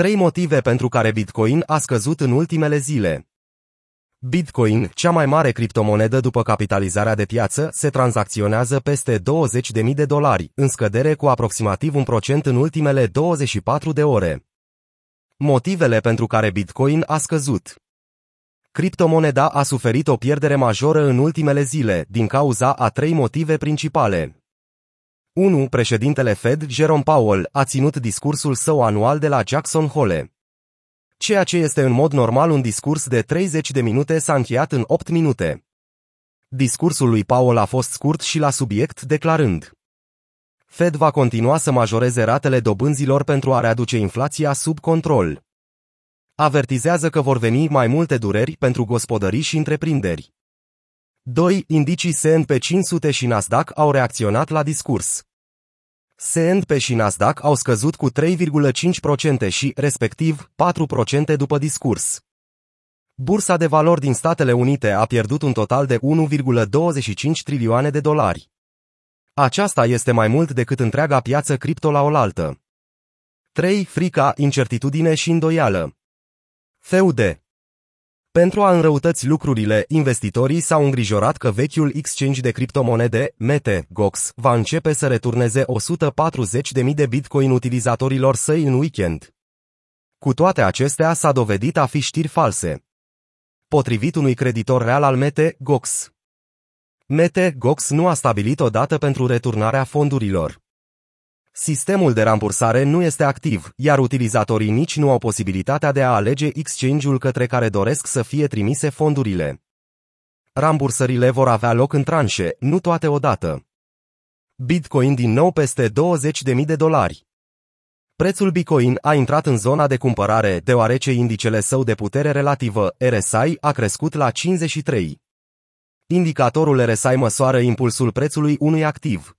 Trei motive pentru care Bitcoin a scăzut în ultimele zile. Bitcoin, cea mai mare criptomonedă după capitalizarea de piață, se tranzacționează peste 20.000 de dolari, în scădere cu aproximativ un procent în ultimele 24 de ore. Motivele pentru care Bitcoin a scăzut Criptomoneda a suferit o pierdere majoră în ultimele zile, din cauza a trei motive principale. 1. Președintele Fed, Jerome Powell, a ținut discursul său anual de la Jackson Hole. Ceea ce este în mod normal un discurs de 30 de minute s-a încheiat în 8 minute. Discursul lui Powell a fost scurt și la subiect declarând Fed va continua să majoreze ratele dobânzilor pentru a readuce inflația sub control. Avertizează că vor veni mai multe dureri pentru gospodării și întreprinderi. 2. Indicii S&P 500 și Nasdaq au reacționat la discurs. S&P și Nasdaq au scăzut cu 3,5% și, respectiv, 4% după discurs. Bursa de valori din Statele Unite a pierdut un total de 1,25 trilioane de dolari. Aceasta este mai mult decât întreaga piață cripto la oaltă. 3. Frica, incertitudine și îndoială. FUD pentru a înrăutăți lucrurile, investitorii s-au îngrijorat că vechiul exchange de criptomonede, Mete, Gox, va începe să returneze 140.000 de bitcoin utilizatorilor săi în weekend. Cu toate acestea s-a dovedit a fi știri false. Potrivit unui creditor real al Mete, Gox. Mete, Gox nu a stabilit o dată pentru returnarea fondurilor. Sistemul de rambursare nu este activ, iar utilizatorii nici nu au posibilitatea de a alege exchange-ul către care doresc să fie trimise fondurile. Rambursările vor avea loc în tranșe, nu toate odată. Bitcoin din nou peste 20.000 de dolari. Prețul Bitcoin a intrat în zona de cumpărare deoarece indicele său de putere relativă, RSI, a crescut la 53. Indicatorul RSI măsoară impulsul prețului unui activ.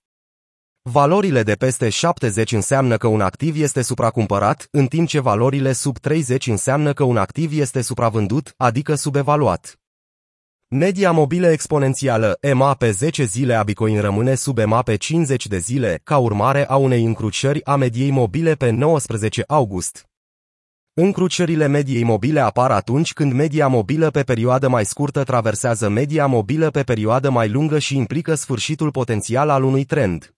Valorile de peste 70 înseamnă că un activ este supracumpărat, în timp ce valorile sub 30 înseamnă că un activ este supravândut, adică subevaluat. Media mobilă exponențială EMA pe 10 zile a Bitcoin rămâne sub EMA pe 50 de zile, ca urmare a unei încrucișări a mediei mobile pe 19 august. Încrucișările mediei mobile apar atunci când media mobilă pe perioadă mai scurtă traversează media mobilă pe perioadă mai lungă și implică sfârșitul potențial al unui trend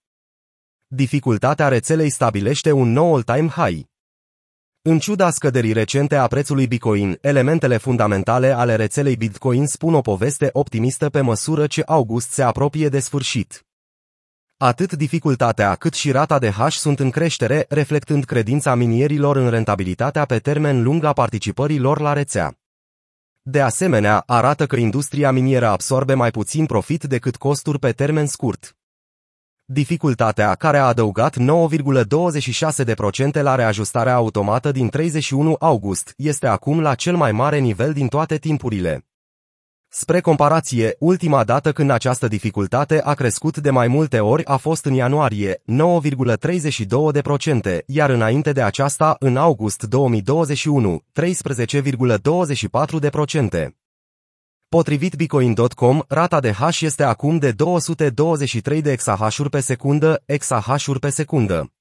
dificultatea rețelei stabilește un nou all-time high. În ciuda scăderii recente a prețului Bitcoin, elementele fundamentale ale rețelei Bitcoin spun o poveste optimistă pe măsură ce august se apropie de sfârșit. Atât dificultatea cât și rata de hash sunt în creștere, reflectând credința minierilor în rentabilitatea pe termen lung a participării lor la rețea. De asemenea, arată că industria minieră absorbe mai puțin profit decât costuri pe termen scurt. Dificultatea, care a adăugat 9,26% la reajustarea automată din 31 august, este acum la cel mai mare nivel din toate timpurile. Spre comparație, ultima dată când această dificultate a crescut de mai multe ori a fost în ianuarie, 9,32%, iar înainte de aceasta, în august 2021, 13,24%. Potrivit Bitcoin.com, rata de hash este acum de 223 de exahashuri pe secundă, exahashuri pe secundă.